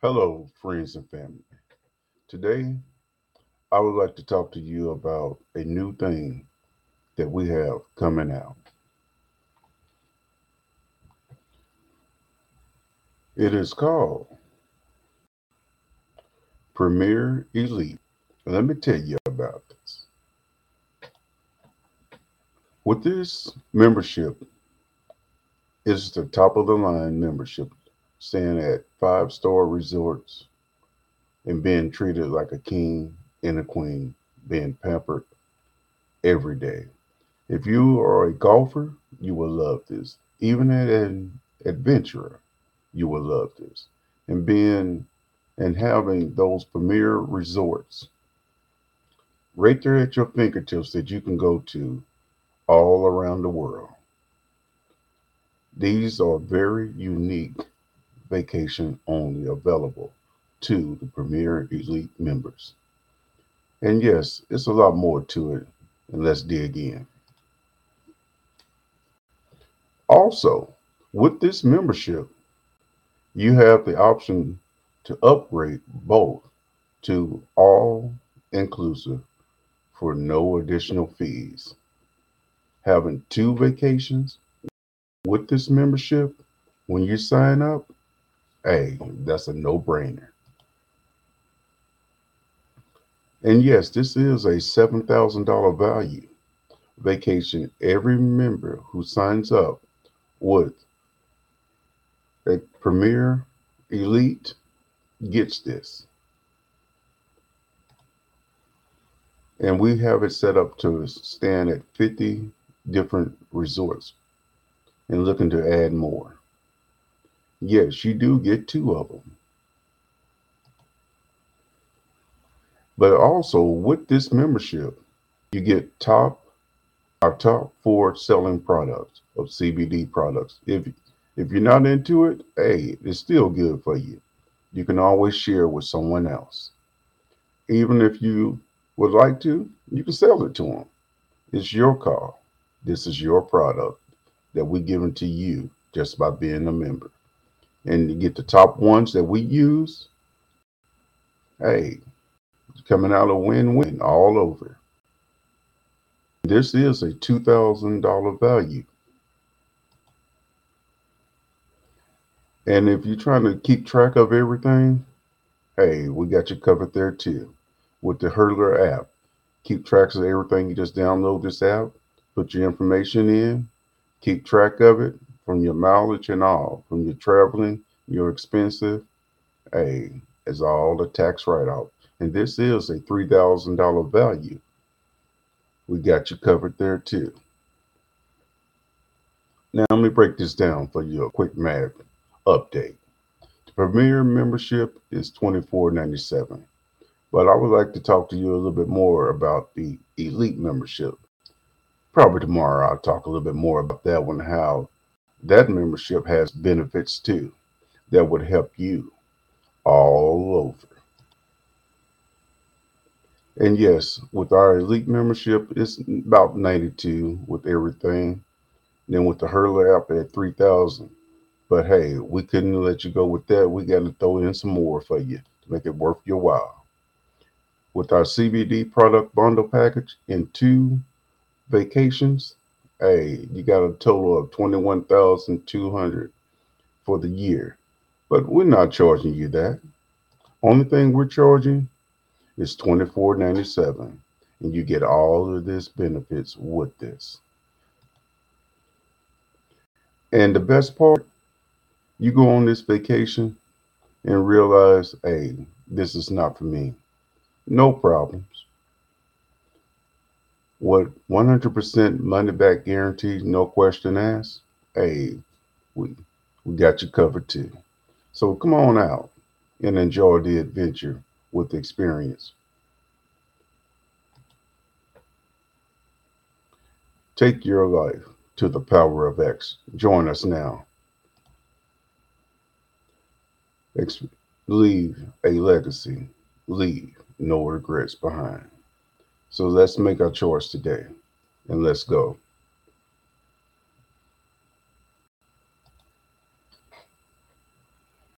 Hello, friends and family. Today, I would like to talk to you about a new thing that we have coming out. It is called Premier Elite. Let me tell you about this. With this membership, it's the top of the line membership, staying at five star resorts and being treated like a king and a queen, being pampered every day. If you are a golfer, you will love this. Even an adventurer, you will love this. And being and having those premier resorts right there at your fingertips that you can go to all around the world. These are very unique vacation only available to the Premier Elite members. And yes, it's a lot more to it, and let's dig in. Also, with this membership, you have the option to upgrade both to all inclusive for no additional fees. Having two vacations with this membership when you sign up, hey, that's a no brainer. And yes, this is a $7,000 value vacation. Every member who signs up with a Premier Elite gets this. And we have it set up to stand at 50 different resorts and looking to add more. Yes, you do get two of them. But also with this membership, you get top our top four selling products of CBD products. If if you're not into it, hey, it's still good for you. You can always share with someone else. Even if you would like to, you can sell it to them. It's your call. This is your product that we're giving to you just by being a member and you get the top ones that we use, hey, coming out a win-win all over. This is a $2,000 value. And if you're trying to keep track of everything, hey, we got you covered there too with the Hurdlr app. Keep tracks of everything. You just download this app, put your information in, keep track of it, from your mileage and all, from your traveling, your expensive, hey, it's all the tax write-off. And this is a $3,000 value. We got you covered there too. Now let me break this down for you a quick math update. The Premier membership is $24.97. But I would like to talk to you a little bit more about the Elite membership. Probably tomorrow I'll talk a little bit more about that one, how that membership has benefits too that would help you all over. And yes, with our elite membership, it's about 92 with everything. Then with the Hurdlr app at 3,000. But hey, we couldn't let you go with that. We got to throw in some more for you to make it worth your while. With our CBD product bundle package in two vacations, hey, you got a total of 21,200 for the year. But we're not charging you that. Only thing we're charging is $24.97 and you get all of this benefits with this. And the best part, you go on this vacation and realize, hey, this is not for me. No problems what 100% money back guarantee, no question asked, hey, we, we got you covered too. So come on out and enjoy the adventure with the experience. Take your life to the power of X. Join us now. Ex- leave a legacy. Leave no regrets behind. So let's make our choice today and let's go.